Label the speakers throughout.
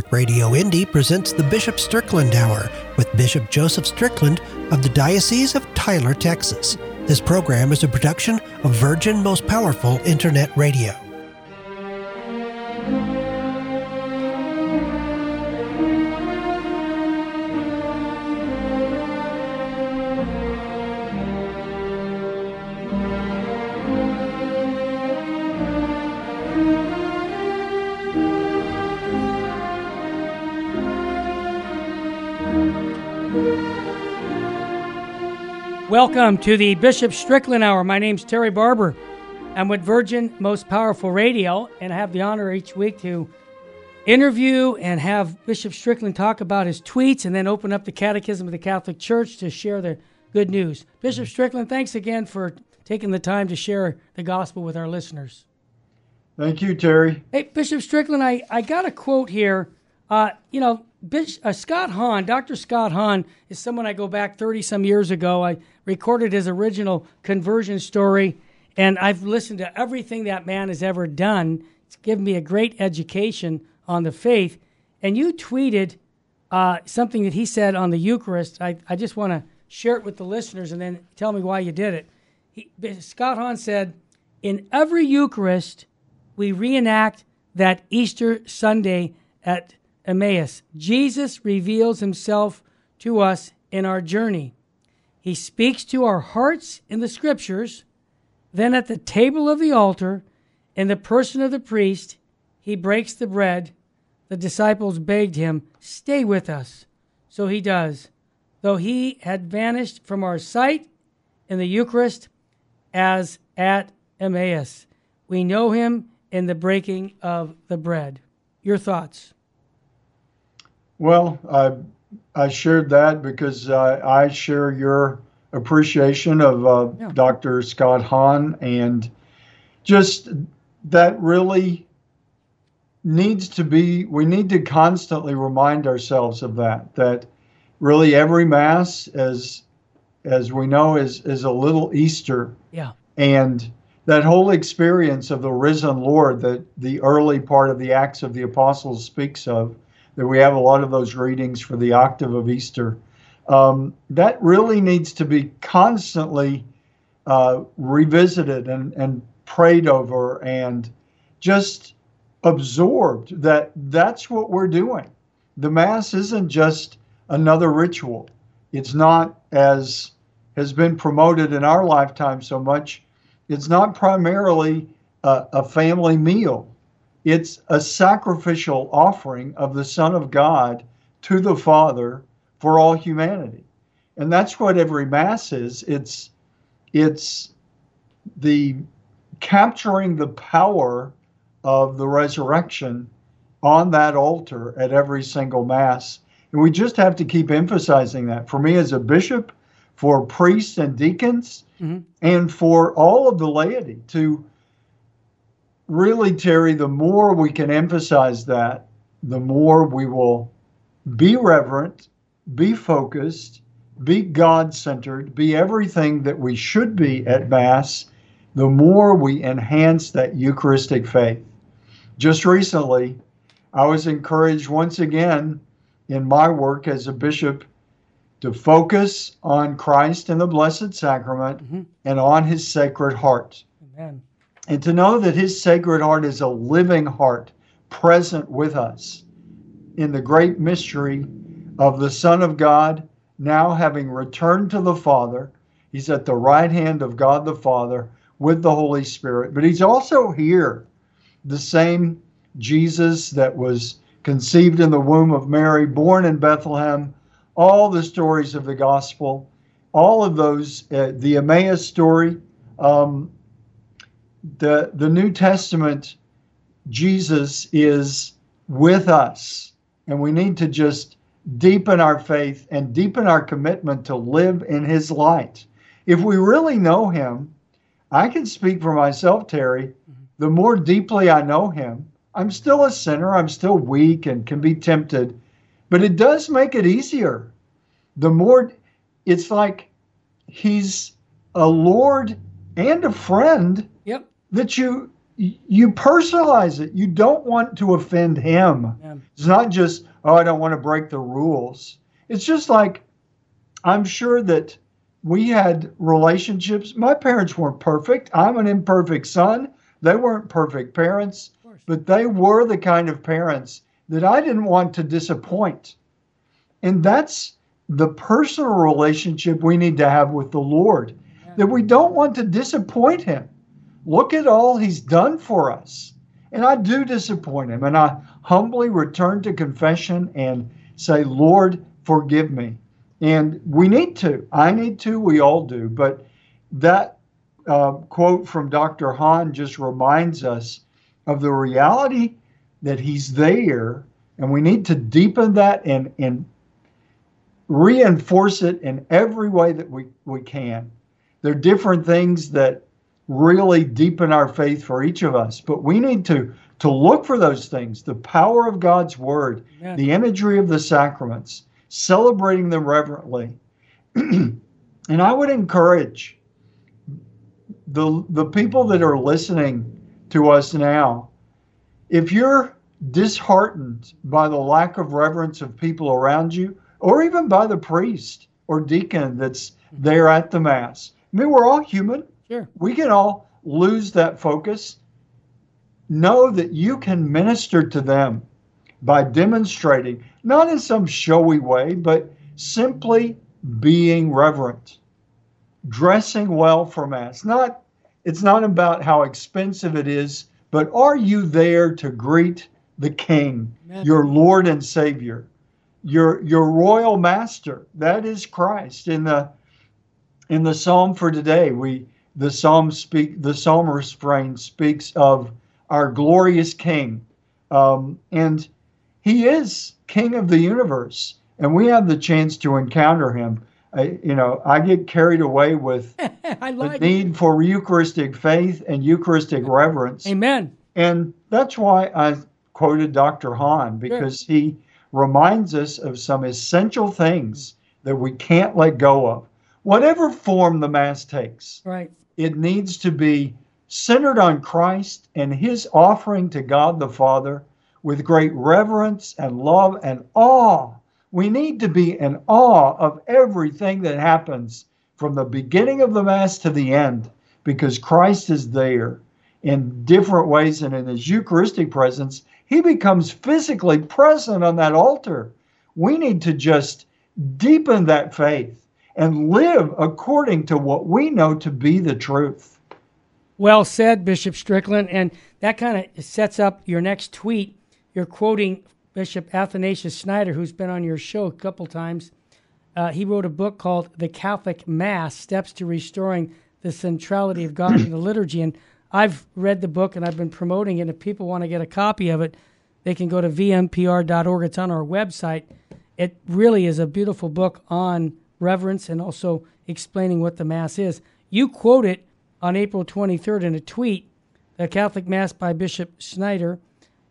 Speaker 1: Catholic Radio Indy presents the Bishop Strickland Hour with Bishop Joseph Strickland of the Diocese of Tyler, Texas. This program is a production of Virgin Most Powerful Internet Radio.
Speaker 2: Welcome to the Bishop Strickland Hour. My name's Terry Barber. I'm with Virgin Most Powerful Radio, and I have the honor each week to interview and have Bishop Strickland talk about his tweets and then open up the Catechism of the Catholic Church to share the good news. Bishop Strickland, thanks again for taking the time to share the gospel with our listeners.
Speaker 3: Thank you, Terry.
Speaker 2: Hey, Bishop Strickland, I, I got a quote here. Uh, you know, Bishop, uh, Scott Hahn, Dr. Scott Hahn, is someone I go back 30 some years ago. I recorded his original conversion story, and I've listened to everything that man has ever done. It's given me a great education on the faith. And you tweeted uh, something that he said on the Eucharist. I, I just want to share it with the listeners and then tell me why you did it. He, Scott Hahn said, In every Eucharist, we reenact that Easter Sunday at Emmaus. Jesus reveals himself to us in our journey. He speaks to our hearts in the scriptures. Then at the table of the altar, in the person of the priest, he breaks the bread. The disciples begged him, Stay with us. So he does. Though he had vanished from our sight in the Eucharist as at Emmaus, we know him in the breaking of the bread. Your thoughts?
Speaker 3: Well, I I shared that because uh, I share your appreciation of uh, yeah. Dr. Scott Hahn and just that really needs to be we need to constantly remind ourselves of that that really every mass as as we know is is a little easter
Speaker 2: yeah
Speaker 3: and that whole experience of the risen lord that the early part of the acts of the apostles speaks of that we have a lot of those readings for the octave of Easter. Um, that really needs to be constantly uh, revisited and, and prayed over and just absorbed that that's what we're doing. The Mass isn't just another ritual. It's not, as has been promoted in our lifetime so much, it's not primarily a, a family meal. It's a sacrificial offering of the Son of God to the Father for all humanity. And that's what every Mass is. It's, it's the capturing the power of the resurrection on that altar at every single Mass. And we just have to keep emphasizing that. For me as a bishop, for priests and deacons, mm-hmm. and for all of the laity to really, Terry, the more we can emphasize that, the more we will be reverent, be focused, be God centered, be everything that we should be at Mass, the more we enhance that Eucharistic faith. Just recently, I was encouraged once again in my work as a bishop to focus on Christ and the Blessed Sacrament mm-hmm. and on his Sacred Heart. Amen and to know that his sacred heart is a living heart present with us in the great mystery of the Son of God now having returned to the Father. He's at the right hand of God the Father with the Holy Spirit, but he's also here, the same Jesus that was conceived in the womb of Mary, born in Bethlehem, all the stories of the gospel, all of those, uh, the Emmaus story, um, the the New Testament Jesus is with us and we need to just deepen our faith and deepen our commitment to live in his light. If we really know him, I can speak for myself, Terry. The more deeply I know him, I'm still a sinner, I'm still weak and can be tempted, but it does make it easier. The more it's like he's a Lord and a friend. That you you personalize it. You don't want to offend him. Yeah. It's not just, oh, I don't want to break the rules. It's just like, I'm sure that we had relationships. My parents weren't perfect. I'm an imperfect son. They weren't perfect parents, but they were the kind of parents that I didn't want to disappoint. And that's the personal relationship we need to have with the Lord, yeah. that we don't want to disappoint Him. Look at all He's done for us. And I do disappoint Him. And I humbly return to confession and say, Lord, forgive me. And we need to. I need to. We all do. But that uh, quote from Dr. Hahn just reminds us of the reality that he's there, and we need to deepen that and, and reinforce it in every way that we, we can. There are different things that really deepen our faith for each of us, but we need to, to look for those things the power of God's word, Amen. the imagery of the sacraments, celebrating them reverently. and I would encourage the, the people that are listening to us now, if you're disheartened by the lack of reverence of people around you, or even by the priest or deacon that's mm-hmm. there at the Mass, I mean, we're all human.
Speaker 2: Sure.
Speaker 3: We can all lose that focus. Know that you can minister to them by demonstrating, not in some showy way, but simply being reverent, dressing well for Mass. Not, it's not about how expensive it is, but are you there to greet the King, Amen. your Lord and Savior, your your royal Master? That is Christ. In the in the Psalm for today, we the Psalm speak the Psalm refrain speaks of our glorious King, um, and he is king of the universe, and we have the chance to encounter him. I, you know, I get carried away with like the need for Eucharistic faith and Eucharistic reverence.
Speaker 2: Amen.
Speaker 3: And that's why I quoted Dr. Hahn because sure. he reminds us of some essential things that we can't let go of. Whatever form the Mass takes,
Speaker 2: right.
Speaker 3: It needs to be centered on Christ and his offering to God the Father with great reverence and love and awe. We need to be in awe of everything that happens from the beginning of the Mass to the end because Christ is there in different ways. And in his Eucharistic presence, he becomes physically present on that altar. We need to just deepen that faith and live according to what we know to be the truth.
Speaker 2: Well said, Bishop Strickland. And that kind of sets up your next tweet you're quoting Bishop Athanasius Schneider, who's been on your show a couple times. Uh, he wrote a book called The Catholic Mass Steps to Restoring the Centrality of God in the Liturgy. And I've read the book and I've been promoting it. If people want to get a copy of it, they can go to vmpr.org. It's on our website. It really is a beautiful book on reverence and also explaining what the Mass is. You quote it on April 23rd in a tweet, The Catholic Mass by Bishop Schneider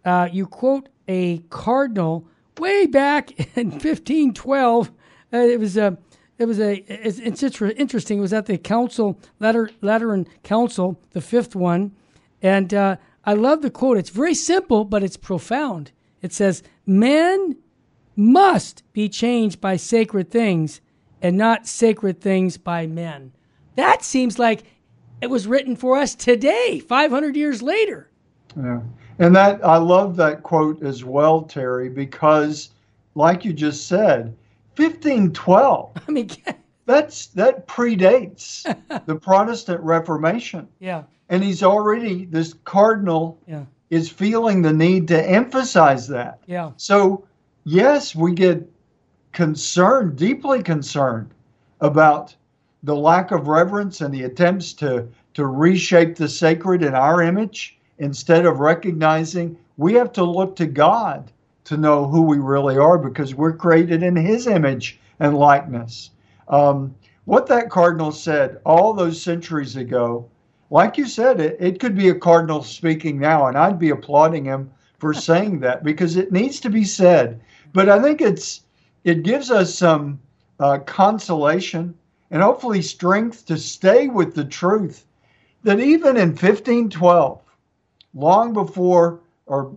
Speaker 2: uh, you quote a cardinal way back in 1512. Uh, it was a it was a it's, it's interesting. It was at the council Latter, Lateran Council, the fifth one, and uh, I love the quote. It's very simple, but it's profound. It says, "Men must be changed by sacred things, and not sacred things by men." That seems like it was written for us today, 500 years later.
Speaker 3: Yeah. And that I love that quote as well, Terry, because like you just said, 1512. I mean, that's that predates the Protestant Reformation.
Speaker 2: Yeah.
Speaker 3: And he's already this cardinal yeah. is feeling the need to emphasize that.
Speaker 2: Yeah.
Speaker 3: So, yes, we get concerned, deeply concerned about the lack of reverence and the attempts to to reshape the sacred in our image instead of recognizing we have to look to God to know who we really are because we're created in His image and likeness. Um, what that cardinal said all those centuries ago, like you said, it, it could be a cardinal speaking now, and I'd be applauding him for saying that because it needs to be said. But I think it's it gives us some uh, consolation and hopefully strength to stay with the truth that even in 1512, long before, or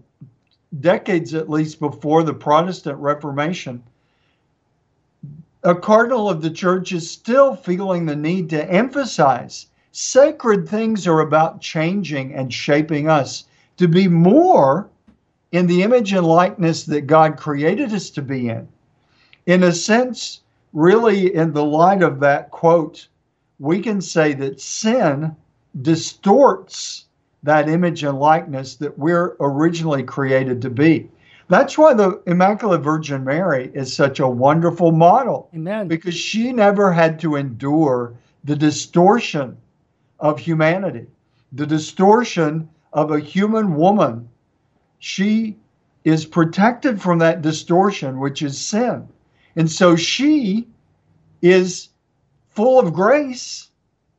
Speaker 3: decades at least before the Protestant Reformation, a cardinal of the church is still feeling the need to emphasize sacred things are about changing and shaping us to be more in the image and likeness that God created us to be in. In a sense, really, in the light of that quote, we can say that sin distorts that image and likeness that we're originally created to be. That's why the Immaculate Virgin Mary is such a wonderful model.
Speaker 2: Amen.
Speaker 3: Because she never had to endure the distortion of humanity, the distortion of a human woman. She is protected from that distortion, which is sin. And so she is full of grace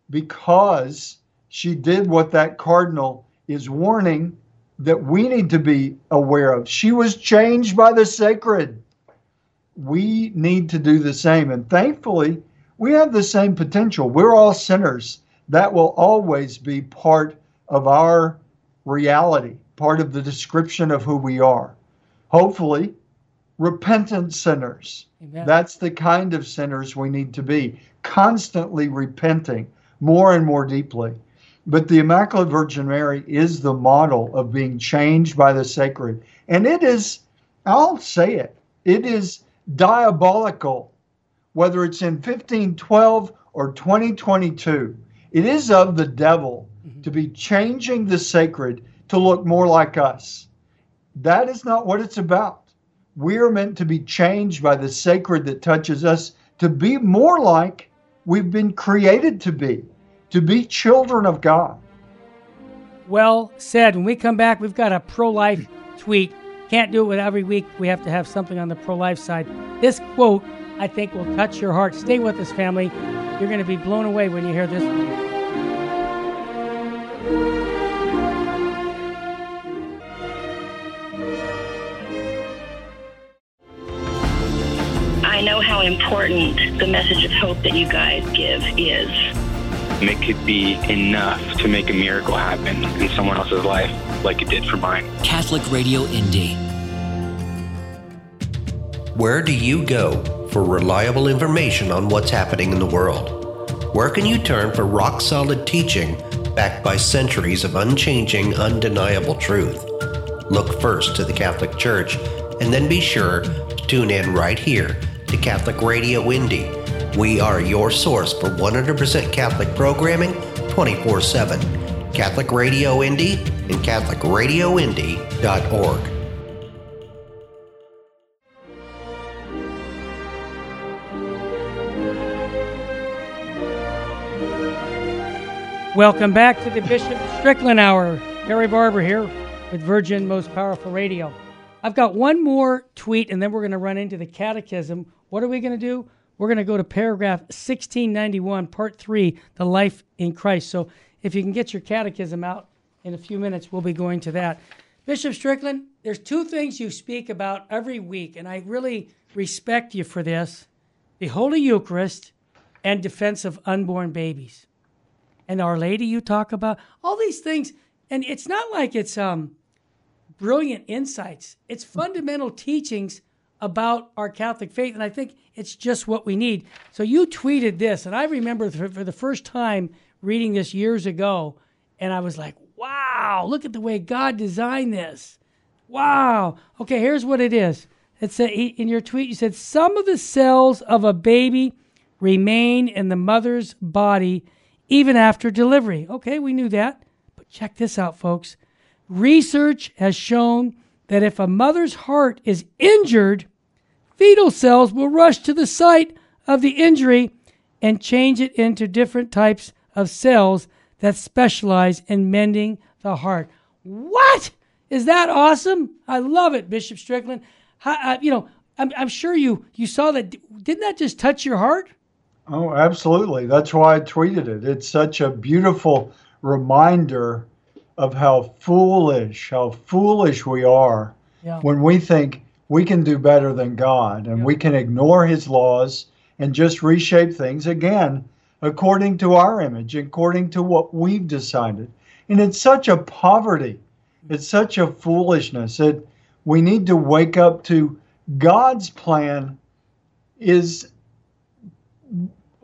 Speaker 3: because she did what that cardinal is warning that we need to be aware of. She was changed by the sacred. We need to do the same. And thankfully, we have the same potential. We're all sinners. That will always be part of our reality, part of the description of who we are. Hopefully, repentant sinners. Amen. That's the kind of sinners we need to be, constantly repenting more and more deeply. But the Immaculate Virgin Mary is the model of being changed by the sacred. And it is, I'll say it, it is diabolical, whether it's in 1512 or 2022. It is of the devil mm-hmm. to be changing the sacred to look more like us. That is not what it's about. We are meant to be changed by the sacred that touches us to be more like we've been created to be to be children of God.
Speaker 2: Well said. When we come back, we've got a pro life tweet. Can't do it with every week. We have to have something on the pro life side. This quote, I think, will touch your heart. Stay with us, family. You're going to be blown away when you hear this.
Speaker 4: Know how important the message of hope that you guys give is
Speaker 5: and it could be enough to make a miracle happen in someone else's life like it did for mine.
Speaker 6: Catholic Radio Indy.
Speaker 1: Where do you go for reliable information on what's happening in the world? Where can you turn for rock solid teaching backed by centuries of unchanging, undeniable truth? Look first to the Catholic Church and then be sure to tune in right here to Catholic Radio Indy we are your source for 100% Catholic programming 24 7. Catholic Radio Indy and CatholicRadioIndy.org.
Speaker 2: Welcome back to the Bishop Strickland Hour. Gary Barber here with Virgin Most Powerful Radio. I've got one more tweet and then we're going to run into the catechism. What are we going to do? We're going to go to paragraph 1691, part three, the life in Christ. So if you can get your catechism out in a few minutes, we'll be going to that. Bishop Strickland, there's two things you speak about every week, and I really respect you for this the Holy Eucharist and defense of unborn babies. And Our Lady, you talk about all these things. And it's not like it's um, brilliant insights, it's fundamental teachings about our Catholic faith. And I think it's just what we need. So you tweeted this, and I remember for the first time reading this years ago, and I was like, wow, look at the way God designed this. Wow. Okay, here's what it is. It said in your tweet, you said some of the cells of a baby remain in the mother's body even after delivery. Okay, we knew that. But check this out, folks. Research has shown that if a mother's heart is injured, fetal cells will rush to the site of the injury and change it into different types of cells that specialize in mending the heart. What? Is that awesome? I love it, Bishop Strickland. How, uh, you know, I'm, I'm sure you you saw that. Didn't that just touch your heart?
Speaker 3: Oh, absolutely. That's why I tweeted it. It's such a beautiful reminder of how foolish, how foolish we are yeah. when we think we can do better than God and we can ignore his laws and just reshape things again according to our image, according to what we've decided. And it's such a poverty It's such a foolishness. that we need to wake up to God's plan is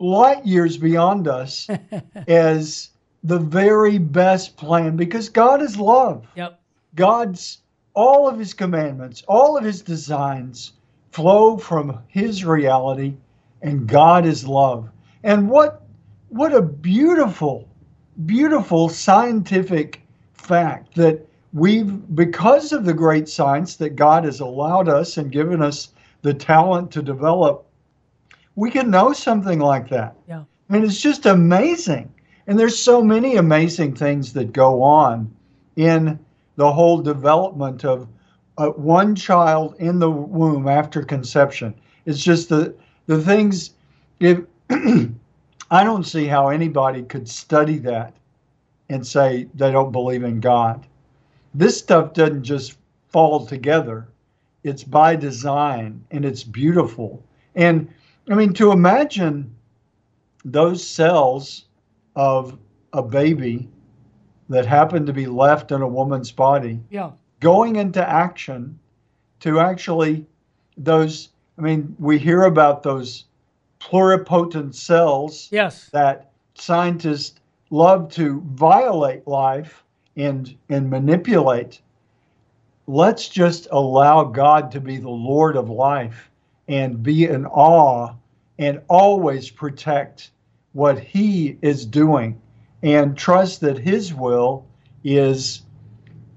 Speaker 3: light years beyond us as the very best plan because God is love.
Speaker 2: Yep.
Speaker 3: God's all of his commandments, all of his designs flow from his reality and God is love. And what what a beautiful beautiful scientific fact that we've because of the great science that God has allowed us and given us the talent to develop we can know something like that.
Speaker 2: Yeah.
Speaker 3: I mean it's just amazing. And there's so many amazing things that go on in the whole development of uh, one child in the womb after conception. It's just the the things. If I don't see how anybody could study that and say they don't believe in God. This stuff doesn't just fall together. It's by design and it's beautiful. And I mean, to imagine those cells of a baby that happened to be left in a woman's body
Speaker 2: Yeah.
Speaker 3: going into action to actually those i mean we hear about those pluripotent cells
Speaker 2: Yes.
Speaker 3: that scientists love to violate life and and manipulate let's just allow god to be the lord of life and be in awe and always protect what he is doing and trust that his will is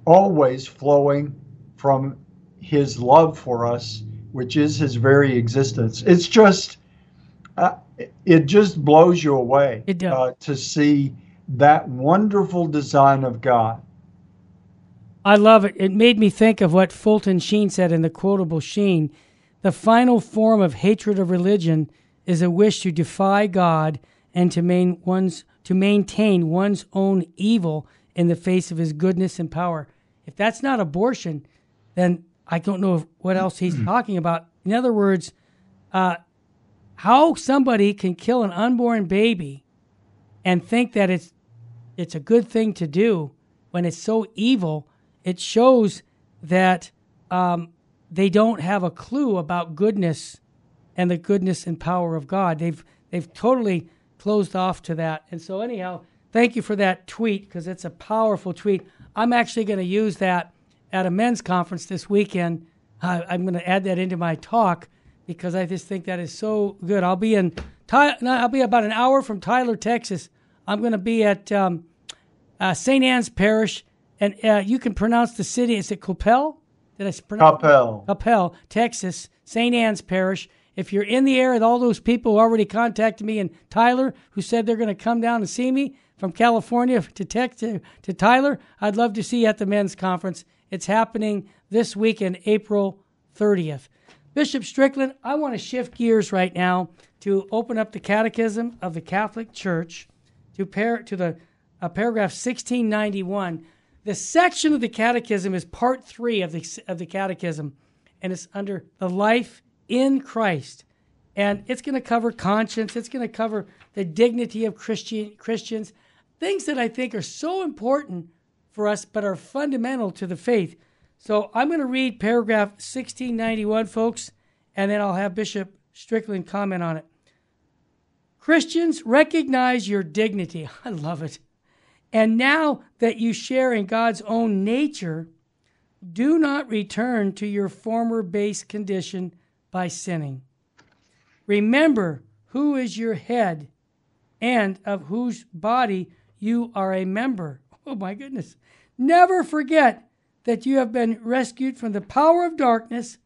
Speaker 3: always flowing from his love for us which is his very existence it's just uh, it just blows you away
Speaker 2: It does.
Speaker 3: Uh, to see that wonderful design of god
Speaker 2: I love it. It made me think of what Fulton Sheen said in the quotable Sheen. The final form of hatred of religion is a wish to defy God and to, main one's, to maintain one's own evil in the face of his goodness and power. If that's not abortion, then I don't know what else he's talking about. In other words, uh, how somebody can kill an unborn baby and think that it's it's a good thing to do when it's so evil, it shows that um, they don't have a clue about goodness and the goodness and power of God. They've they've totally closed off to that. And so anyhow, thank you for that tweet because it's a powerful tweet. I'm actually going to use that at a men's conference this weekend. Uh, I'm going to add that into my talk because I just think that is so good. I'll be in Ty- no, I'll be about an hour from Tyler, Texas. I'm going to be at um, uh, St. Anne's Parish, and uh, you can pronounce the city. Is it Coppell? Did I pronounce
Speaker 3: Coppell.
Speaker 2: Coppell, Texas, St. Anne's Parish. If you're in the area, all those people who already contacted me and Tyler, who said they're going to come down and see me from California to Tex to, to Tyler, I'd love to see you at the men's conference. It's happening this weekend, April 30th. Bishop Strickland, I want to shift gears right now to open up the Catechism of the Catholic Church to par- to the uh, paragraph 1691. The section of the Catechism is part three of the of the Catechism, and it's under the life in Christ, and it's going to cover conscience. It's going to cover the dignity of Christian Christians, things that I think are so important for us, but are fundamental to the faith. So I'm going to read paragraph 1691, folks, and then I'll have Bishop Strickland comment on it. Christians, recognize your dignity. I love it. And now that you share in God's own nature, do not return to your former base condition by sinning. Remember who is your head and of whose body you are a member. Oh my goodness. Never forget that you have been rescued from the power of darkness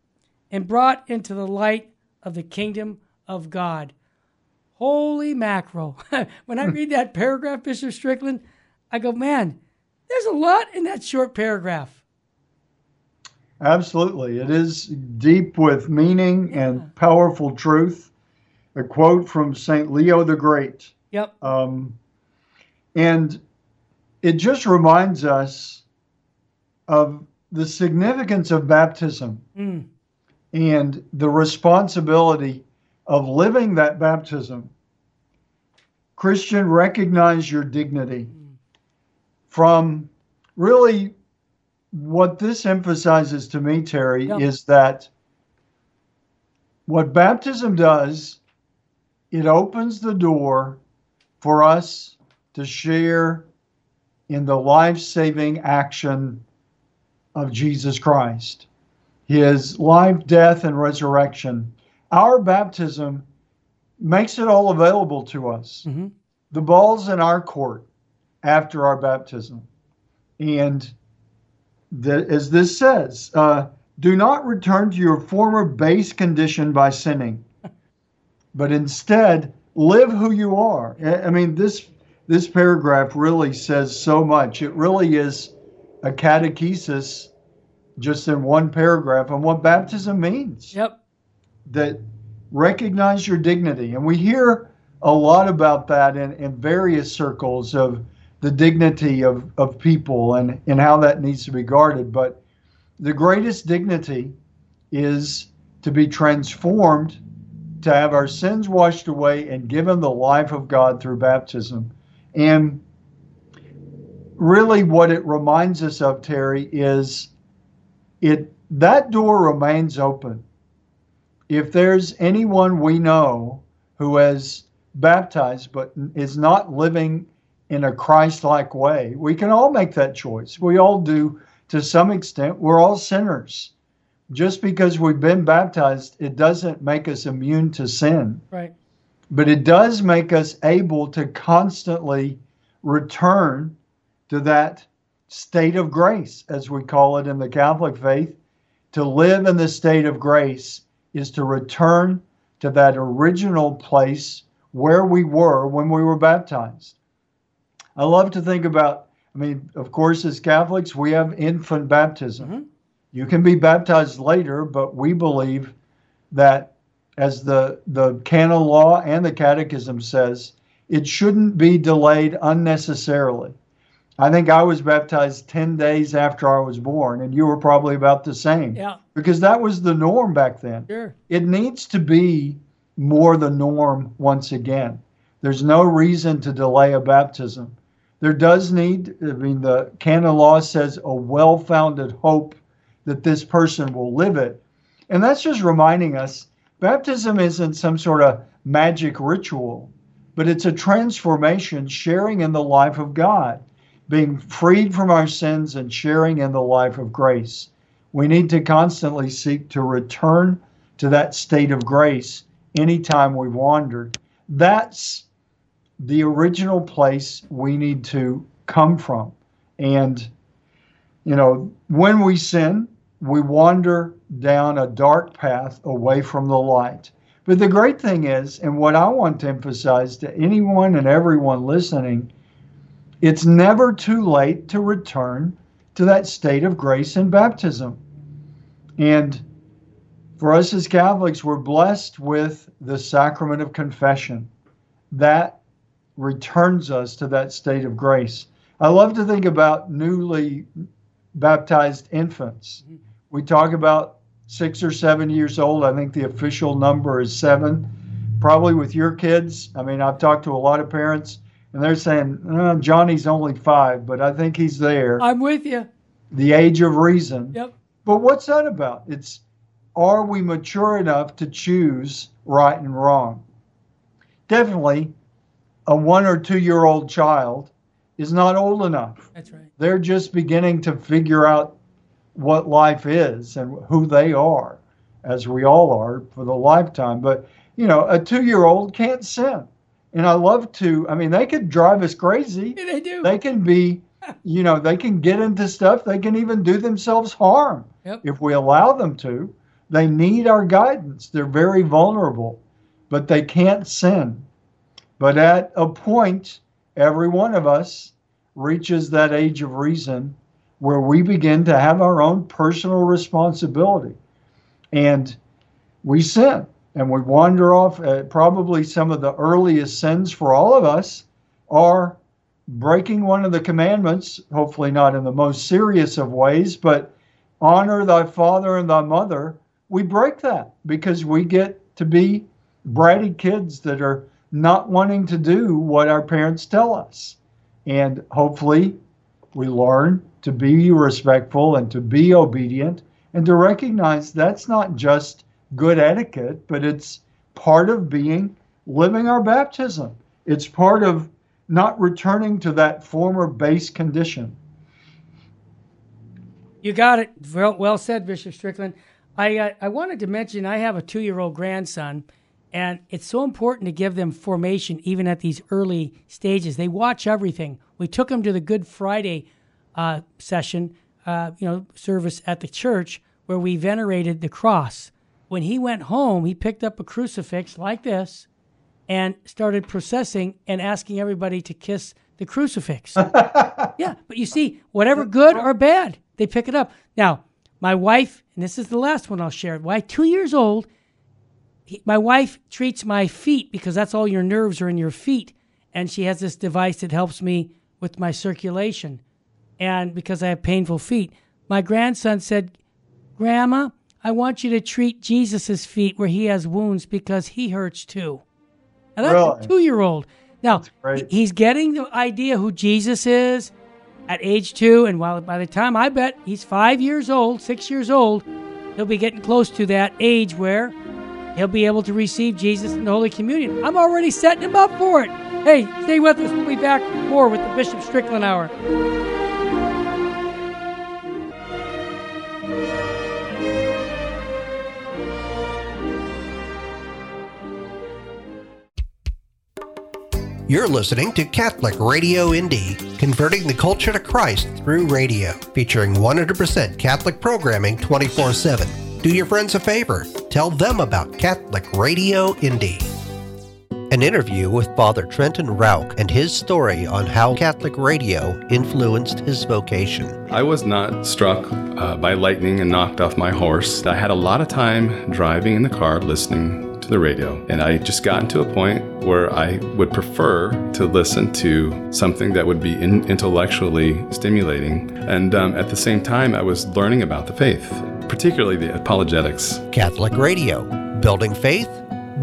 Speaker 2: and brought into the light of the kingdom of God. Holy mackerel. when I hmm. read that paragraph, Bishop Strickland, I go, man, there's a lot in that short paragraph.
Speaker 3: Absolutely. It is deep with meaning and powerful truth. A quote from St. Leo the Great.
Speaker 2: Yep.
Speaker 3: Um, and it just reminds us of the significance of baptism
Speaker 2: Mm.
Speaker 3: and the responsibility of living that baptism. Christian, recognize your dignity from really what this emphasizes to me, Terry,
Speaker 2: Yeah.
Speaker 3: is that what baptism does, it opens the door for us to share in the life saving action of Jesus Christ, his life, death, and resurrection. Our baptism makes it all available to us.
Speaker 2: Mhm.
Speaker 3: The ball's in our court after our baptism. And the, as this says, uh, do not return to your former base condition by sinning, but instead live who you are. I I mean, this this paragraph really says so much. It really is a catechesis just in one paragraph on what baptism means
Speaker 2: Yep.
Speaker 3: that recognize your dignity. And we hear a lot about that in, in various circles of the dignity of, of people and, and how that needs to be guarded. But the greatest dignity is to be transformed, to have our sins washed away and given the life of God through baptism. And really what it reminds us of, Terry, is it that door remains open if there's anyone we know who has baptized but is not living in a Christ like way, we can all make that choice. We all do to some extent. We're all sinners. Just because we've been baptized, it doesn't make us immune to sin,
Speaker 2: Right.
Speaker 3: but it does make us able to constantly return to that state of grace, as we call it in the Catholic faith. To live in the state of grace is to return to that original place where we were when we were baptized. I love to think about, I mean, of course, as Catholics, we have infant baptism.
Speaker 2: Mhm.
Speaker 3: You can be baptized later, but we believe that, as the, the canon law and the catechism says, it shouldn't be delayed unnecessarily. I think I was baptized 10 days after I was born, and you were probably about the same
Speaker 2: Yeah.
Speaker 3: because that was the norm back then.
Speaker 2: Sure.
Speaker 3: It needs to be more the norm once again. There's no reason to delay a baptism. There does need, I mean, the canon law says a well founded hope that this person will live it. And that's just reminding us baptism isn't some sort of magic ritual, but it's a transformation, sharing in the life of God, being freed from our sins and sharing in the life of grace. We need to constantly seek to return to that state of grace anytime we've wandered. That's the original place we need to come from. And, you know, when we sin, we wander down a dark path away from the light. But the great thing is, and what I want to emphasize to anyone and everyone listening, it's never too late to return to that state of grace in baptism. And for us as Catholics, we're blessed with the sacrament of confession. That returns us to that state of grace. I love to think about newly baptized infants. We talk about six or seven years old. I think the official number is seven. Probably with your kids. I mean, I've talked to a lot of parents, and they're saying, "Uh, Johnny's only five, but I think he's there.
Speaker 2: I'm with you.
Speaker 3: the age of reason.
Speaker 2: Yep.
Speaker 3: But what's that about? It's are we mature enough to choose right and wrong? Definitely, a one or two year old child is not old enough.
Speaker 2: That's right.
Speaker 3: They're just beginning to figure out what life is and who they are, as we all are for the lifetime. But, you know, a two year old can't sin. And I love to, I mean, they could drive us crazy
Speaker 2: Yeah, they do.
Speaker 3: they can be you know they can get into stuff they can even do themselves harm
Speaker 2: Yep.
Speaker 3: if we allow them to they need our guidance they're very vulnerable but they can't sin but at a point every one of us reaches that age of reason where we begin to have our own personal responsibility. And we sin and we wander off uh, probably some of the earliest sins for all of us are breaking one of the commandments, hopefully not in the most serious of ways, but honor thy father and thy mother, we break that because we get to be bratty kids that are not wanting to do what our parents tell us. And hopefully, we learn to be respectful and to be obedient and to recognize that's not just good etiquette, but it's part of being living our baptism. It's part of not returning to that former base condition.
Speaker 2: You got it. Well, well said, Bishop Strickland. I uh, I wanted to mention I have a two year old grandson, and it's so important to give them formation even at these early stages. They watch everything. We took them to the Good Friday uh, session, uh, you know, service at the church where we venerated the cross. When he went home, he picked up a crucifix like this and started processing and asking everybody to kiss the crucifix. yeah, but you see, whatever good or bad, they pick it up. Now, my wife, and this is the last one I'll share. Why two years old, he, my wife treats my feet because that's all your nerves are in your feet, and she has this device that helps me with my circulation, and because I have painful feet. My grandson said, "Grandma, I want you to treat Jesus' feet where he has wounds because he hurts too." And that's
Speaker 3: Really?
Speaker 2: a two-year-old. Now he's getting the idea who Jesus is at age two, and while by the time I bet he's five years old, six years old, he'll be getting close to that age where he'll be able to receive Jesus in the Holy Communion. I'm already setting him up for it. Hey, stay with us. We'll be back more with the Bishop Strickland Hour.
Speaker 1: You're listening to Catholic Radio Indy, converting the culture to Christ through radio, featuring 100% Catholic programming 24 7. Do your friends a favor, tell them about Catholic Radio Indy. An interview with Father Trenton Rauch and his story on how Catholic radio influenced his vocation.
Speaker 7: I was not struck uh, by lightning and knocked off my horse. I had a lot of time driving in the car listening to the radio, and I just gotten to a point where I would prefer to listen to something that would be in- intellectually stimulating. And um, at the same time, I was learning about the faith, particularly the apologetics.
Speaker 1: Catholic Radio, building faith,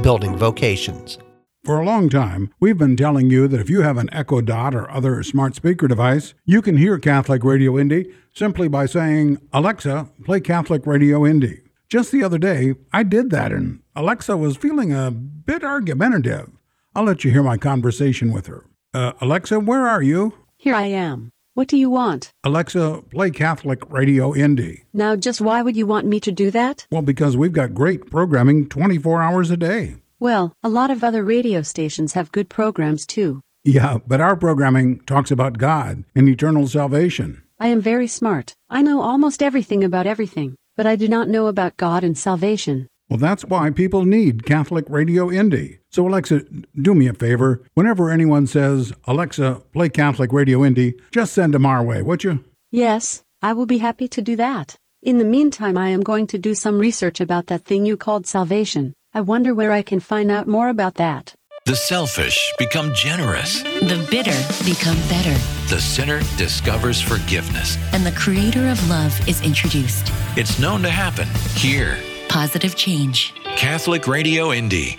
Speaker 1: building vocations.
Speaker 8: For a long time, we've been telling you that if you have an Echo Dot or other smart speaker device, you can hear Catholic Radio Indy simply by saying, Alexa, play Catholic Radio Indy. Just the other day, I did that, and Alexa was feeling a bit argumentative. I'll let you hear my conversation with her. Uh, Alexa, where are you?
Speaker 9: Here I am. What do you want?
Speaker 8: Alexa, play Catholic Radio Indy.
Speaker 9: Now, just why would you want me to do that?
Speaker 8: Well, because we've got great programming 24 hours a day.
Speaker 9: Well, a lot of other radio stations have good programs too.
Speaker 8: Yeah, but our programming talks about God and eternal salvation.
Speaker 9: I am very smart. I know almost everything about everything, but I do not know about God and salvation.
Speaker 8: Well, that's why people need Catholic Radio Indy. So, Alexa, do me a favor. Whenever anyone says, Alexa, play Catholic Radio Indy, just send them our way, would you?
Speaker 9: Yes, I will be happy to do that. In the meantime, I am going to do some research about that thing you called salvation. I wonder where I can find out more about that.
Speaker 10: The selfish become generous.
Speaker 11: The bitter become better,
Speaker 10: The sinner discovers forgiveness.
Speaker 11: and the creator of love is introduced.
Speaker 10: It's known to happen here.
Speaker 11: Positive change.
Speaker 10: Catholic Radio Indy.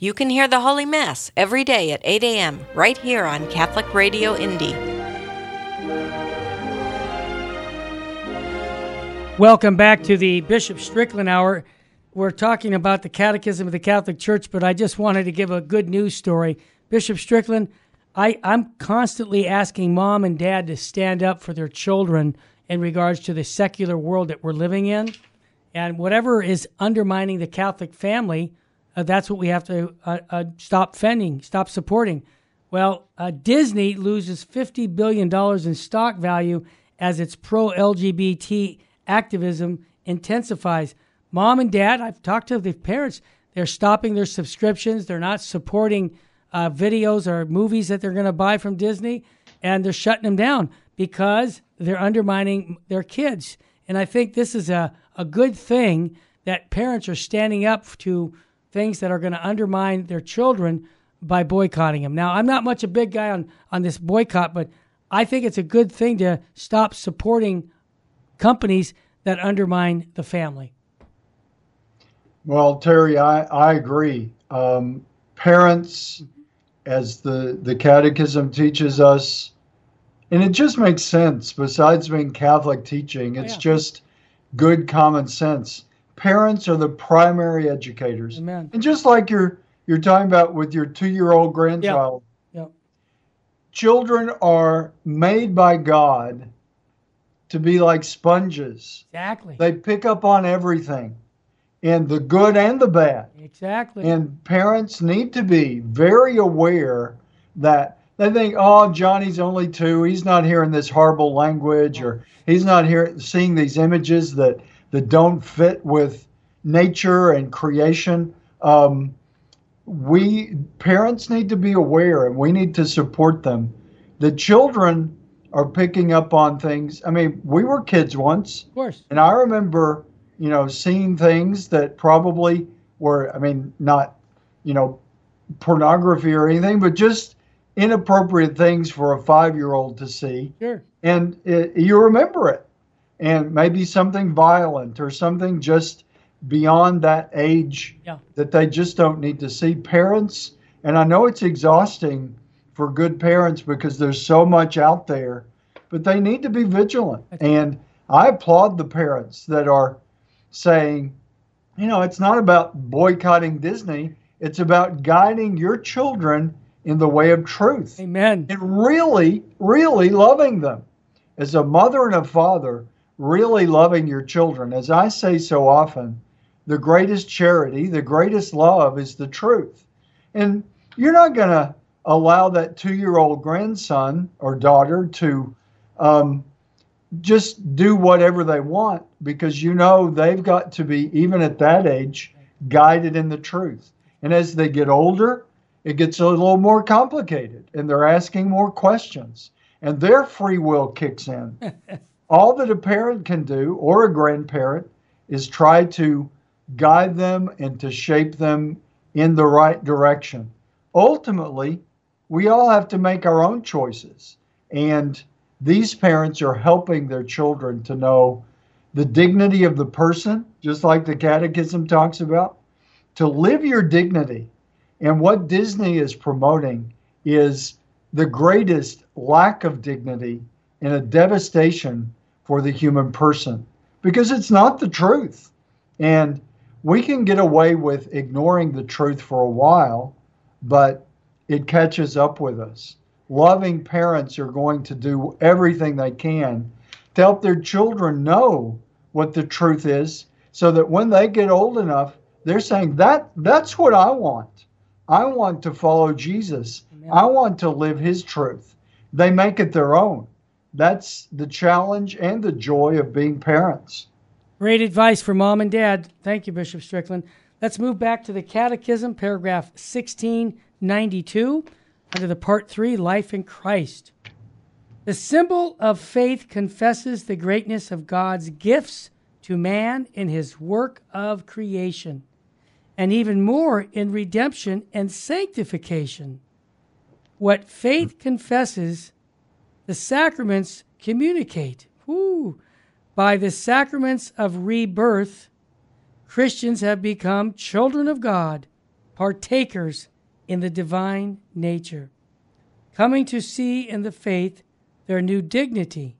Speaker 12: You can hear the Holy Mass every day at 8 a.m. right here on Catholic Radio Indy.
Speaker 2: Welcome back to the Bishop Strickland Hour. We're talking about the Catechism of the Catholic Church, but I just wanted to give a good news story. Bishop Strickland, I, I'm constantly asking mom and dad to stand up for their children in regards to the secular world that we're living in. And whatever is undermining the Catholic family, uh, that's what we have to uh, uh, stop fending, stop supporting. Well, uh, Disney loses $50 billion in stock value as its pro LGBT activism intensifies. Mom and dad, I've talked to the parents, they're stopping their subscriptions. They're not supporting uh, videos or movies that they're going to buy from Disney, and they're shutting them down because they're undermining their kids. And I think this is a, a good thing that parents are standing up to things that are going to undermine their children by boycotting them. Now, I'm not much a big guy on, on this boycott, but I think it's a good thing to stop supporting companies that undermine the family.
Speaker 3: Well, Terry, I, I agree. Um, parents, as the, the Catechism teaches us, And it just makes sense. Besides being Catholic teaching, it's
Speaker 2: yeah.
Speaker 3: just good common sense. Parents are the primary educators.
Speaker 2: Amen.
Speaker 3: And just like you're you're talking about with your two-year-old grandchild,
Speaker 2: Yep.
Speaker 3: children are made by God to be like sponges.
Speaker 2: Exactly.
Speaker 3: They pick up on everything, and the good and the bad.
Speaker 2: Exactly.
Speaker 3: And parents need to be very aware that they think, oh, Johnny's only two. He's not hearing this horrible language, or he's not hearing seeing these images that that don't fit with nature and creation. Um, we parents need to be aware, and we need to support them. The children are picking up on things. I mean, we were kids once.
Speaker 2: Of course.
Speaker 3: And I remember, you know, seeing things that probably were, I mean, not, you know, pornography or anything, but just inappropriate things for a five year old to see.
Speaker 2: Sure.
Speaker 3: And it, you remember it. And maybe something violent or something just beyond that age
Speaker 2: Yeah.
Speaker 3: that they just don't need to see. Parents, and I know it's exhausting for good parents because there's so much out there, but they need to be vigilant. And I applaud the parents that are saying, you know, it's not about boycotting Disney, it's about guiding your children in the way of truth.
Speaker 2: Amen.
Speaker 3: And really, really loving them. As a mother and a father, really loving your children. As I say so often, the greatest charity, the greatest love is the truth. And you're not going to allow that two year old grandson or daughter to um, just do whatever they want because you know they've got to be, even at that age, guided in the truth. And as they get older, it gets a little more complicated and they're asking more questions and their free will kicks in. All that a parent can do or a grandparent is try to guide them and to shape them in the right direction. Ultimately, we all have to make our own choices. And these parents are helping their children to know the dignity of the person, just like the catechism talks about, to live your dignity. And what Disney is promoting is the greatest lack of dignity and a devastation for the human person because it's not the truth. And we can get away with ignoring the truth for a while, but it catches up with us. Loving parents are going to do everything they can to help their children know what the truth is so that when they get old enough, they're saying that that's what I want. I want to follow Jesus. I want to live his truth. They make it their own. That's the challenge and the joy of being parents.
Speaker 2: Great advice for mom and dad. Thank you, Bishop Strickland. Let's move back to the Catechism, paragraph 1692, under the part 3, Life in Christ. The symbol of faith confesses the greatness of God's gifts to man in his work of creation, and even more in redemption and sanctification. What faith confesses, the sacraments communicate. By the sacraments of rebirth, Christians have become children of God, partakers in the divine nature, coming to see in the faith their new dignity.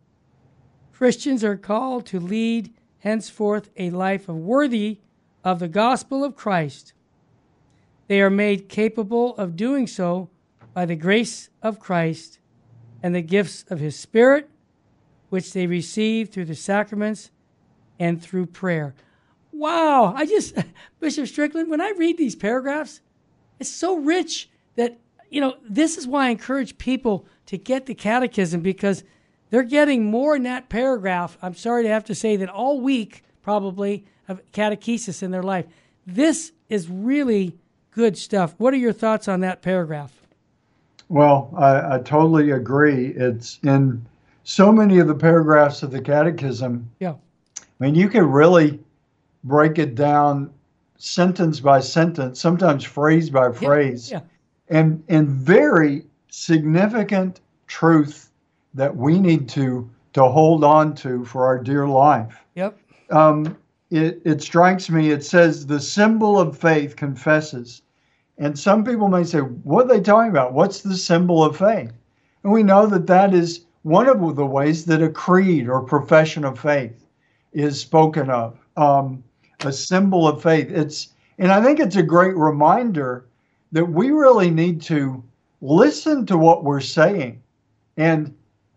Speaker 2: Christians are called to lead henceforth a life of worthy of the gospel of Christ. They are made capable of doing so by the grace of Christ and the gifts of his Spirit, which they receive through the sacraments and through prayer. Wow, I just, Bishop Strickland, when I read these paragraphs, it's so rich that, you know, this is why I encourage people to get the catechism because they're getting more in that paragraph. I'm sorry to have to say that all week, probably, of catechesis in their life. This is really good stuff. What are your thoughts on that paragraph?
Speaker 3: Well, I, I totally agree. It's in so many of the paragraphs of the catechism.
Speaker 2: Yeah.
Speaker 3: I mean, you can really break it down sentence by sentence, sometimes phrase by phrase,
Speaker 2: Yeah.
Speaker 3: and and very significant truth that we need to to hold on to for our dear life.
Speaker 2: Yep.
Speaker 3: Um, it, it strikes me, it says the symbol of faith confesses. And some people may say, what are they talking about? What's the symbol of faith? And we know that that is one of the ways that a creed or profession of faith is spoken of, um, a symbol of faith. It's and I think it's a great reminder that we really need to listen to what we're saying. And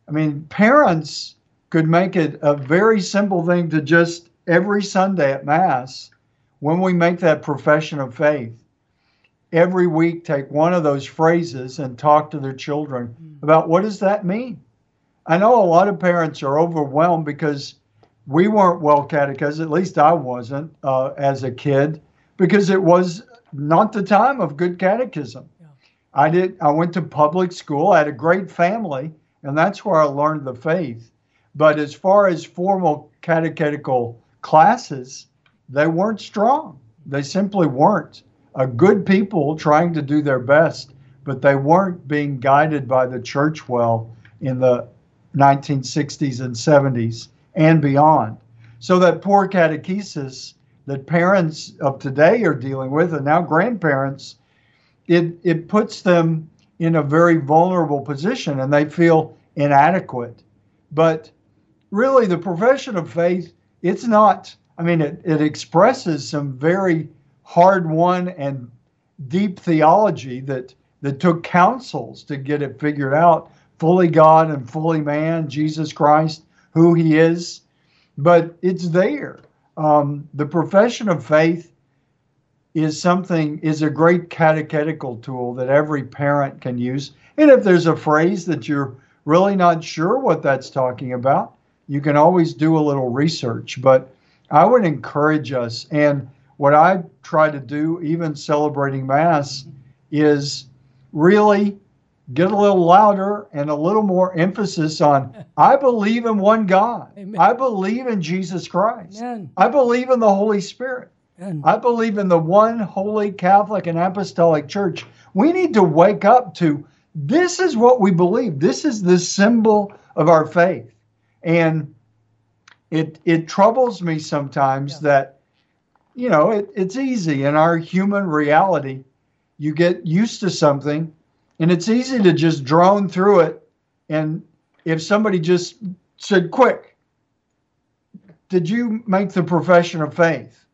Speaker 3: I mean, parents could make it a very simple thing to just every Sunday at Mass, when we make that profession of faith, every week take one of those phrases and talk to their children about what does that mean? I know a lot of parents are overwhelmed because we weren't well catechized, at least I wasn't uh, as a kid, because it was not the time of good catechism. Yeah. I did. I went to public school. I had a great family, and that's where I learned the faith. But as far as formal catechetical classes, they weren't strong. They simply weren't. A good people trying to do their best, but they weren't being guided by the church well in the 1960s and 70s and beyond. So that poor catechesis that parents of today are dealing with, and now grandparents, it, it puts them in a very vulnerable position and they feel inadequate. But really, the profession of faith, it's not, I mean, it, it expresses some very hard won and deep theology that, that took councils to get it figured out fully God and fully man, Jesus Christ, who he is. But it's there um, the profession of faith is something is a great catechetical tool that every parent can use. And if there's a phrase that you're really not sure what that's talking about, you can always do a little research. But I would encourage us, and what I try to do, even celebrating Mass, is really get a little louder and a little more emphasis on I believe in one God. Amen. I believe in Jesus Christ. Amen. I believe in the Holy Spirit. Amen. I believe in the one holy Catholic and Apostolic Church. We need to wake up to this is what we believe. This is the symbol of our faith. And it it troubles me sometimes yeah. that you know it, it's easy in our human reality. You get used to something and it's easy to just drone through it. And if somebody just said, quick, did you make the profession of faith?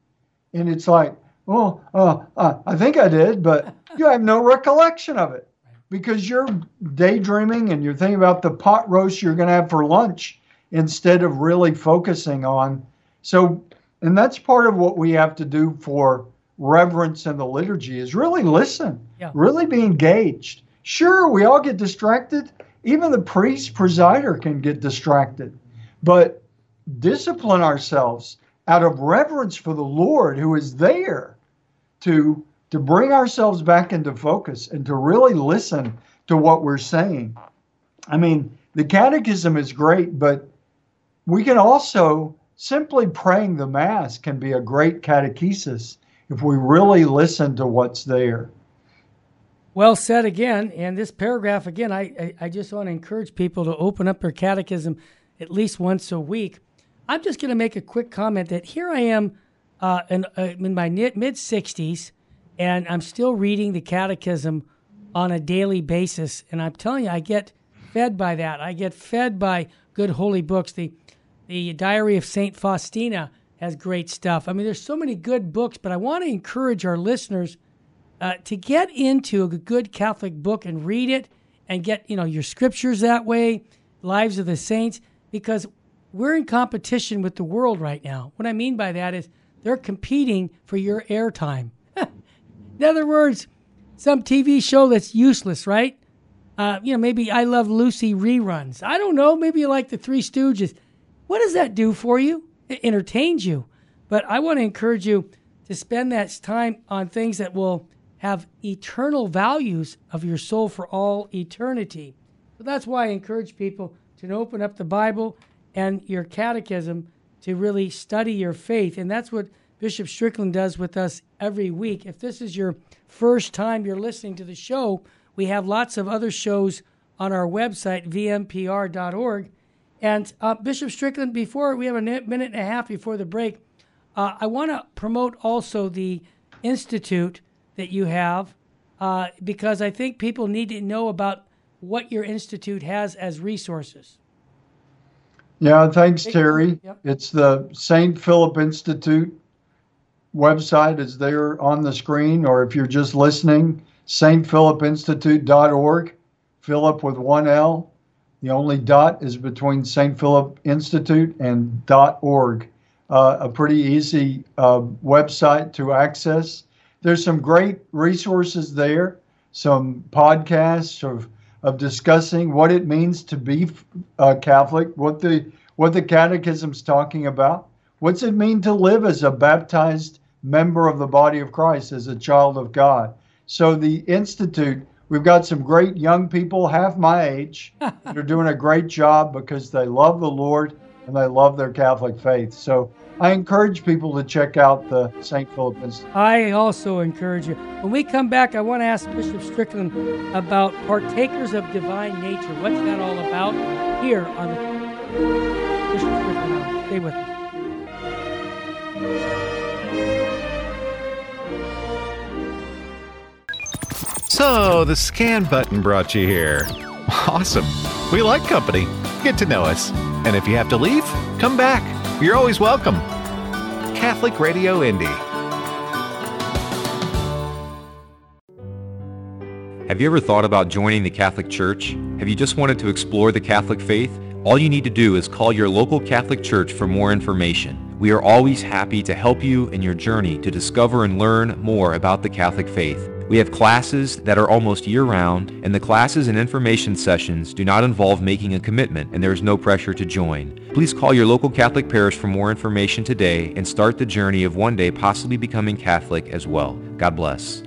Speaker 3: And it's like, well, uh, uh, I think I did, but you have no recollection of it because you're daydreaming and you're thinking about the pot roast you're going to have for lunch instead of really focusing on. So, and that's part of what we have to do for reverence in the liturgy is really listen, yeah. really be engaged. Sure, we all get distracted. Even the priest presider can get distracted. But discipline ourselves out of reverence for the Lord who is there to to bring ourselves back into focus and to really listen to what we're saying. I mean, the catechism is great, but we can also simply praying the mass can be a great catechesis if we really listen to what's there.
Speaker 2: Well said again. And this paragraph, again, I, I, I just want to encourage people to open up their catechism at least once a week. I'm just going to make a quick comment that here I am uh, in, uh, in my mid 60s, and I'm still reading the catechism on a daily basis. And I'm telling you, I get fed by that. I get fed by good holy books. The, the Diary of St. Faustina has great stuff. I mean, there's so many good books, but I want to encourage our listeners uh, to get into a good Catholic book and read it and get you know your scriptures that way, lives of the saints, because we're in competition with the world right now. What I mean by that is they're competing for your airtime. in other words, some TV show that's useless, right? Uh, you know, maybe I Love Lucy reruns. I don't know. Maybe you like the Three Stooges. What does that do for you? It entertains you. But I want to encourage you to spend that time on things that will have eternal values of your soul for all eternity. So that's why I encourage people to open up the Bible and your catechism to really study your faith. And that's what Bishop Strickland does with us every week. If this is your first time you're listening to the show, we have lots of other shows on our website, vmpr.org. And uh, Bishop Strickland, before we have a minute and a half before the break, uh, I want to promote also the Institute that you have uh, because I think people need to know about what your institute has as resources.
Speaker 3: Yeah, thanks, Terry. Yep. It's the St. Philip Institute website is there on the screen, or if you're just listening, stphilipinstitute.org, Philip with one L. The only dot is between St. Philip Institute and .org. Uh, a pretty easy uh, website to access. There's some great resources there, some podcasts of of discussing what it means to be uh, Catholic, what the what the Catechism's talking about, what's it mean to live as a baptized member of the body of Christ, as a child of God. So the institute, we've got some great young people, half my age, that are doing a great job because they love the Lord and they love their Catholic faith. So I encourage people to check out the St. Philip Institute.
Speaker 2: I also encourage you. When we come back, I want to ask Bishop Strickland about partakers of divine nature. What's that all about? Here on the Bishop Strickland. Stay with us.
Speaker 13: So, the scan button brought you here. Awesome. We like company. Get to know us. And if you have to leave, come back. You're always welcome. Catholic Radio Indy.
Speaker 14: Have you ever thought about joining the Catholic Church? Have you just wanted to explore the Catholic faith? All you need to do is call your local Catholic Church for more information. We are always happy to help you in your journey to discover and learn more about the Catholic faith. We have classes that are almost year-round, and the classes and information sessions do not involve making a commitment, and there is no pressure to join. Please call your local Catholic parish for more information today and start the journey of one day possibly becoming Catholic as well. God bless.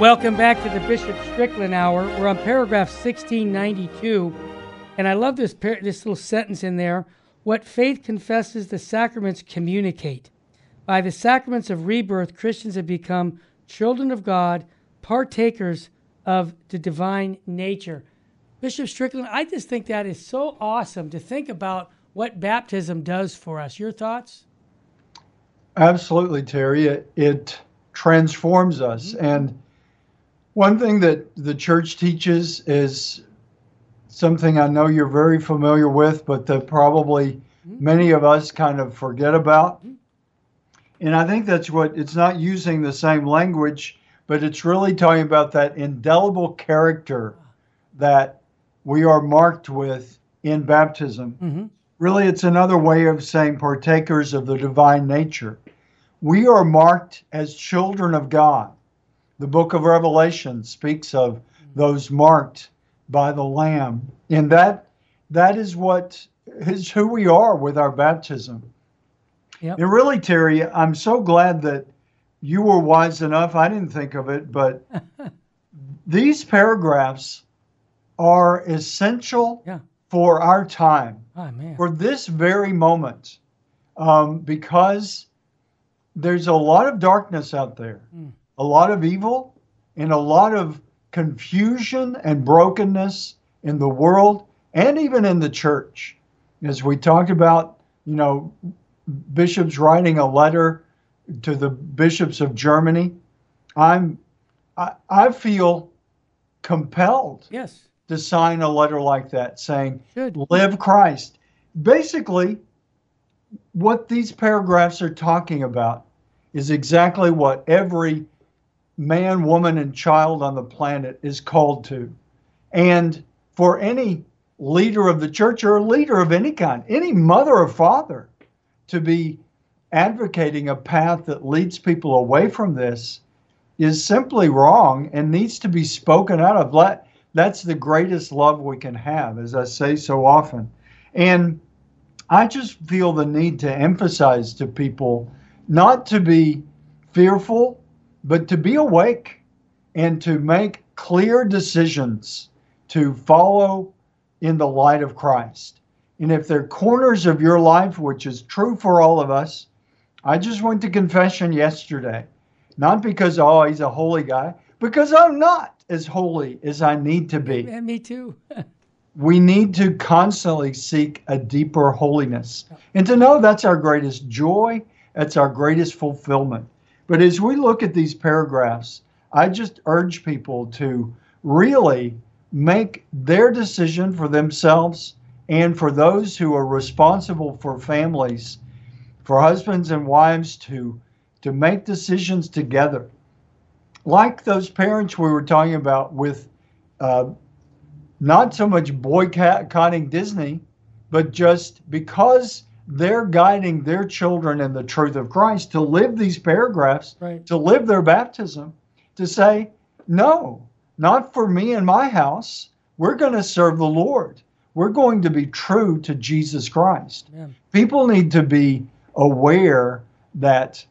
Speaker 2: Welcome back to the Bishop Strickland Hour. We're on paragraph 1692 and I love this par- this little sentence in there. What faith confesses, the sacraments communicate. By the sacraments of rebirth, Christians have become children of God, partakers of the divine nature. Bishop Strickland, I just think that is so awesome to think about what baptism does for us. Your thoughts?
Speaker 3: Absolutely, Terry. It, it transforms us. Mm-hmm. And one thing that the church teaches is something I know you're very familiar with, but that probably mm-hmm. many of us kind of forget about. Mm-hmm. And I think that's what it's not using the same language, but it's really talking about that indelible character that we are marked with in baptism. Mm-hmm. Really, it's another way of saying partakers of the divine nature. We are marked as children of God. The book of Revelation speaks of those marked by the Lamb. And that that is what is who we are with our baptism. Yep. And really, Terry, I'm so glad that you were wise enough. I didn't think of it, but these paragraphs are essential yeah. for our time,
Speaker 2: oh,
Speaker 3: for this very moment, um, because there's a lot of darkness out there, mm. A lot of evil, and a lot of confusion and brokenness in the world and even in the church. As we talked about, you know, bishops writing a letter to the bishops of Germany, I'm I, I feel compelled
Speaker 2: yes.
Speaker 3: to sign a letter like that saying, live Christ. Basically, what these paragraphs are talking about is exactly what every man, woman, and child on the planet is called to. And for any leader of the church or leader of any kind, any mother or father, to be advocating a path that leads people away from this is simply wrong and needs to be spoken out of. That's the greatest love we can have, as I say so often. And I just feel the need to emphasize to people not to be fearful but to be awake and to make clear decisions to follow in the light of Christ. And if there are corners of your life, which is true for all of us, I just went to confession yesterday. Not because, oh, he's a holy guy, because I'm not as holy as I need to be.
Speaker 2: And me too.
Speaker 3: we need to constantly seek a deeper holiness and to know that's our greatest joy That's our greatest fulfillment. But as we look at these paragraphs, I just urge people to really make their decision for themselves and for those who are responsible for families, for husbands and wives to to make decisions together. Like those parents we were talking about with uh, not so much boycotting Disney, but just because they're guiding their children in the truth of Christ to live these paragraphs,
Speaker 2: right.
Speaker 3: to live their baptism, to say, no, not for me and my house. We're going to serve the Lord. We're going to be true to Jesus Christ.
Speaker 2: Yeah.
Speaker 3: People need to be aware that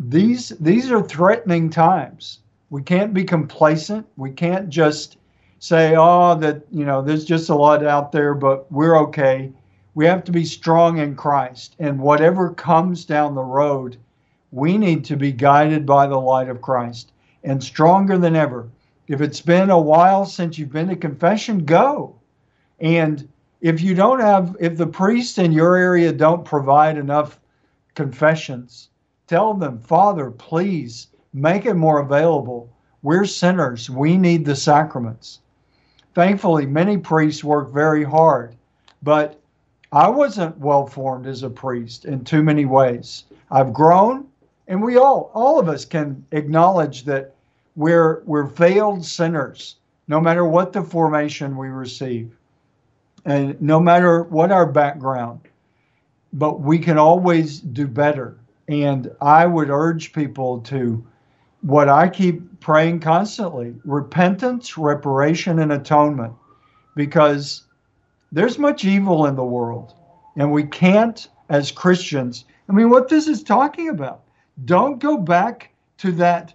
Speaker 3: these these are threatening times. We can't be complacent. We can't just say, "Oh, that you know, there's just a lot out there, but we're okay." We have to be strong in Christ, and whatever comes down the road, we need to be guided by the light of Christ and stronger than ever. If it's been a while since you've been to confession, go. And if you don't have, if the priests in your area don't provide enough confessions, tell them, Father, please make it more available. We're sinners. We need the sacraments. Thankfully, many priests work very hard, but I wasn't well formed as a priest in too many ways. I've grown, and we all, all of us can acknowledge that we're, we're failed sinners, no matter what the formation we receive, and no matter what our background. But we can always do better. And I would urge people to what I keep praying constantly repentance, reparation, and atonement, because there's much evil in the world. And we can't, as Christians, I mean, what this is talking about, don't go back to that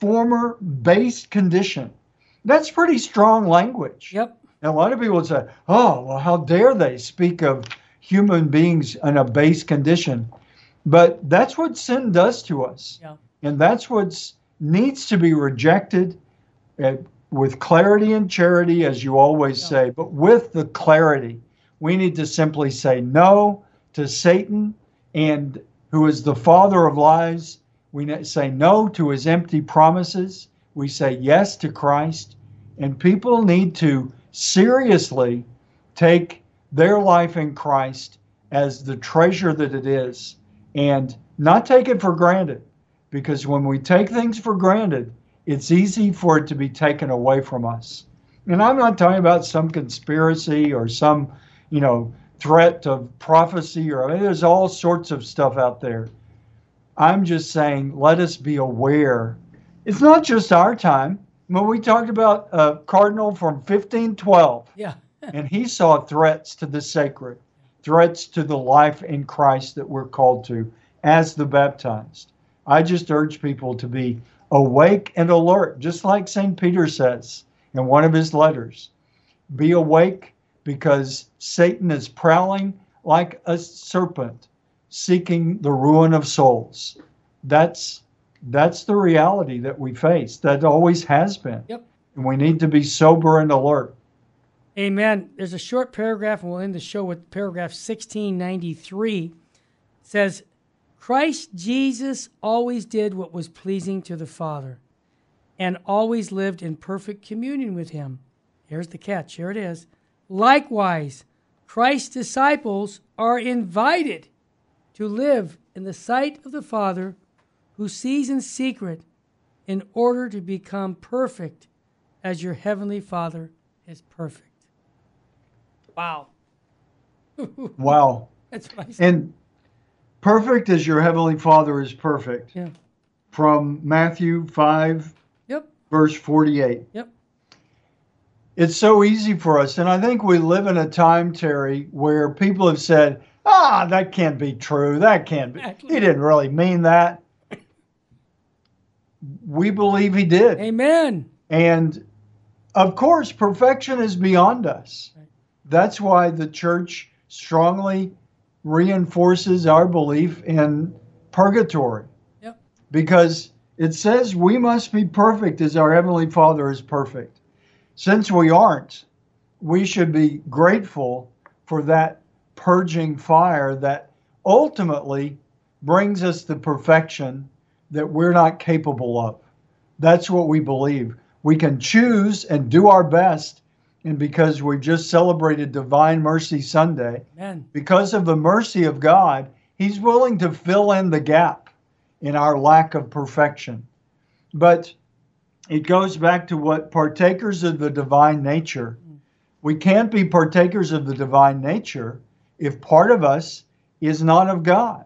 Speaker 3: former base condition. That's pretty strong language.
Speaker 2: Yep.
Speaker 3: And a lot of people would say, oh, well, how dare they speak of human beings in a base condition? But that's what sin does to us.
Speaker 2: Yeah.
Speaker 3: And that's what needs to be rejected uh, with clarity and charity, as you always say, but with the clarity. We need to simply say no to Satan and who is the father of lies. We say no to his empty promises. We say yes to Christ. And people need to seriously take their life in Christ as the treasure that it is and not take it for granted. Because when we take things for granted, it's easy for it to be taken away from us. And I'm not talking about some conspiracy or some, you know, threat of prophecy or I mean, there's all sorts of stuff out there. I'm just saying, let us be aware. It's not just our time. When we talked about a cardinal from 1512,
Speaker 2: yeah,
Speaker 3: and he saw threats to the sacred, threats to the life in Christ that we're called to as the baptized. I just urge people to be awake and alert, just like St. Peter says in one of his letters. Be awake because Satan is prowling like a serpent, seeking the ruin of souls. That's that's the reality that we face. That always has been.
Speaker 2: Yep.
Speaker 3: And we need to be sober and alert.
Speaker 2: Amen. There's a short paragraph, and we'll end the show with paragraph 1693. It says, Christ Jesus always did what was pleasing to the Father and always lived in perfect communion with him. Here's the catch. Here it is. Likewise, Christ's disciples are invited to live in the sight of the Father who sees in secret in order to become perfect as your heavenly Father is perfect. Wow.
Speaker 3: wow.
Speaker 2: That's what I said.
Speaker 3: And perfect as your heavenly Father is perfect.
Speaker 2: Yeah.
Speaker 3: From Matthew 5,
Speaker 2: yep.
Speaker 3: verse 48.
Speaker 2: Yep.
Speaker 3: It's so easy for us. And I think we live in a time, Terry, where people have said, ah, that can't be true. That can't be. He didn't really mean that we believe he did.
Speaker 2: Amen.
Speaker 3: And of course, perfection is beyond us. That's why the church strongly reinforces our belief in purgatory.
Speaker 2: Yep.
Speaker 3: Because it says we must be perfect as our Heavenly Father is perfect. Since we aren't, we should be grateful for that purging fire that ultimately brings us the perfection that we're not capable of. That's what we believe. We can choose and do our best. And because we just celebrated Divine Mercy Sunday,
Speaker 2: Amen.
Speaker 3: because of the mercy of God, He's willing to fill in the gap in our lack of perfection. But it goes back to what partakers of the divine nature. We can't be partakers of the divine nature if part of us is not of God.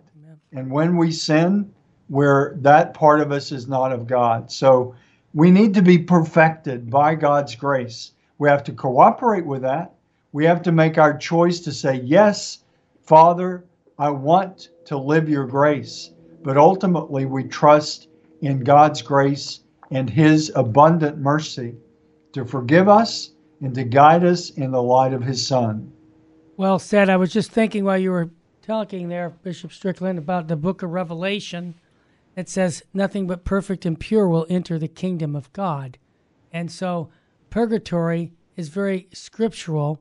Speaker 3: And when we sin, where that part of us is not of God. So we need to be perfected by God's grace. We have to cooperate with that. We have to make our choice to say, Yes, Father, I want to live your grace. But ultimately, we trust in God's grace and his abundant mercy to forgive us and to guide us in the light of his Son.
Speaker 2: Well said. I was just thinking while you were talking there, Bishop Strickland, about the book of Revelation. It says, Nothing but perfect and pure will enter the kingdom of God. And so purgatory is very scriptural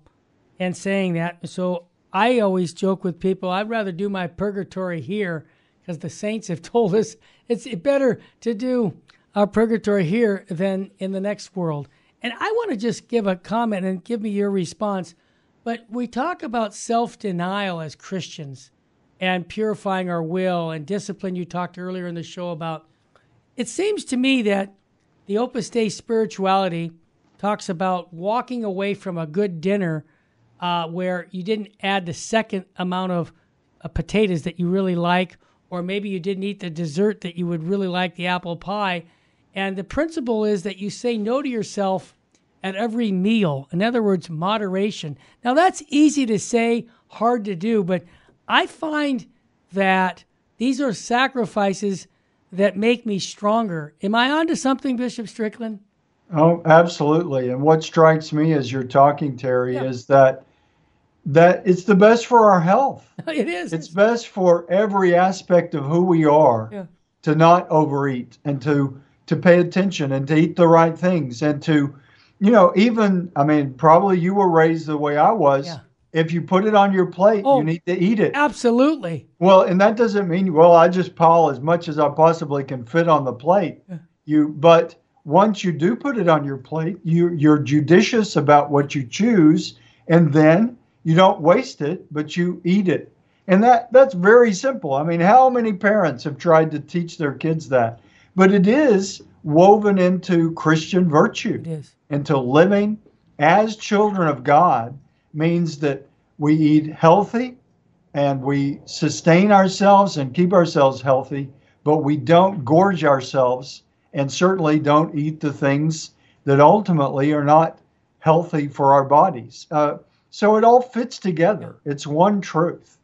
Speaker 2: and saying that. So I always joke with people, I'd rather do my purgatory here because the saints have told us it's better to do our purgatory here than in the next world. And I want to just give a comment and give me your response. But we talk about self denial as Christians and purifying our will and discipline. You talked earlier in the show about. It seems to me that the Opus Dei spirituality talks about walking away from a good dinner uh, where you didn't add the second amount of uh, potatoes that you really like, or maybe you didn't eat the dessert that you would really like, the apple pie. And the principle is that you say no to yourself at every meal. In other words, moderation. Now, that's easy to say, hard to do, but I find that these are sacrifices that make me stronger. Am I onto something, Bishop Strickland?
Speaker 3: Oh, absolutely. And what strikes me as you're talking, Terry, yeah. is that that it's the best for our health.
Speaker 2: it is.
Speaker 3: It's best for every aspect of who we are
Speaker 2: yeah.
Speaker 3: to not overeat and to to pay attention and to eat the right things and to you know even I mean probably you were raised the way I was.
Speaker 2: Yeah.
Speaker 3: If you put it on your plate,
Speaker 2: oh,
Speaker 3: you need to eat it.
Speaker 2: Absolutely.
Speaker 3: Well, and that doesn't mean well I just pile as much as I possibly can fit on the plate.
Speaker 2: Yeah.
Speaker 3: You but once you do put it on your plate, you you're judicious about what you choose and then you don't waste it, but you eat it. And that that's very simple. I mean, how many parents have tried to teach their kids that? But it is woven into Christian virtue. Into living as children of God means that we eat healthy and we sustain ourselves and keep ourselves healthy, but we don't gorge ourselves and certainly don't eat the things that ultimately are not healthy for our bodies. Uh, so it all fits together. It's one truth.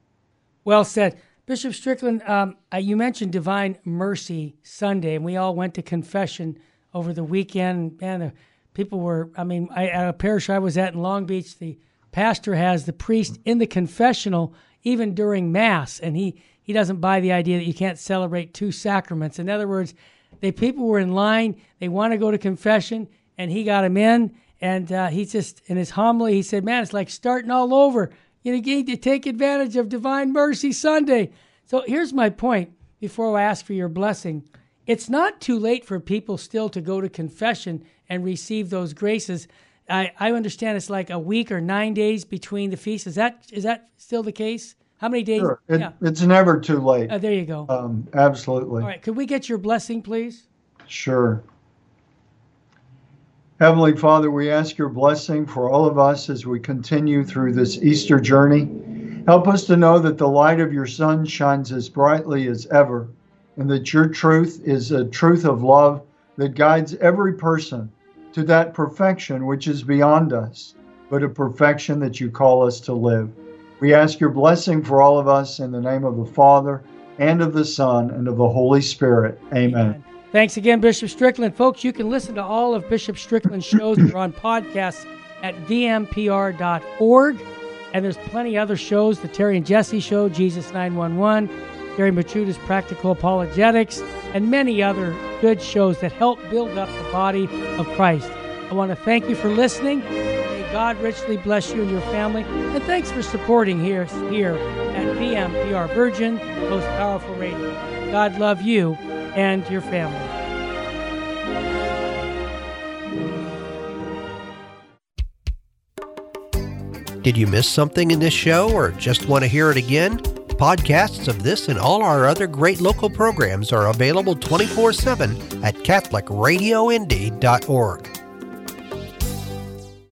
Speaker 2: Well said. Bishop Strickland, um, uh, you mentioned Divine Mercy Sunday, and we all went to confession over the weekend. Man, the people were, I mean, I, at a parish I was at in Long Beach, the pastor has the priest in the confessional even during Mass, and he, he doesn't buy the idea that you can't celebrate two sacraments. In other words, the people were in line, they want to go to confession, and he got them in and uh, he just, in his homily, he said, Man, it's like starting all over. You need to take advantage of Divine Mercy Sunday. So here's my point before I ask for your blessing. It's not too late for people still to go to confession and receive those graces. I, I understand it's like a week or nine days between the feasts. Is that is that still the case? How many days?
Speaker 3: Sure. It,
Speaker 2: yeah.
Speaker 3: It's never too late.
Speaker 2: Uh, there you go.
Speaker 3: Um, absolutely.
Speaker 2: All right. Could we get your blessing, please?
Speaker 3: Sure. Heavenly Father, we ask your blessing for all of us as we continue through this Easter journey. Help us to know that the light of your Son shines as brightly as ever, and that your truth is a truth of love that guides every person to that perfection which is beyond us, but a perfection that you call us to live. We ask your blessing for all of us in the name of the Father, and of the Son, and of the Holy Spirit. Amen. Amen.
Speaker 2: Thanks again, Bishop Strickland. Folks, you can listen to all of Bishop Strickland's shows. They're on podcasts at vmpr.org. And there's plenty other shows the Terry and Jesse Show, Jesus 911, Gary Michuta's Practical Apologetics, and many other good shows that help build up the body of Christ. I want to thank you for listening. God richly bless you and your family. And thanks for supporting here, here at VMPR Virgin, Most Powerful Radio. God love you and your family.
Speaker 1: Did you miss something in this show or just want to hear it again? Podcasts of this and all our other great local programs are available 24 7 at CatholicRadioIndy.org.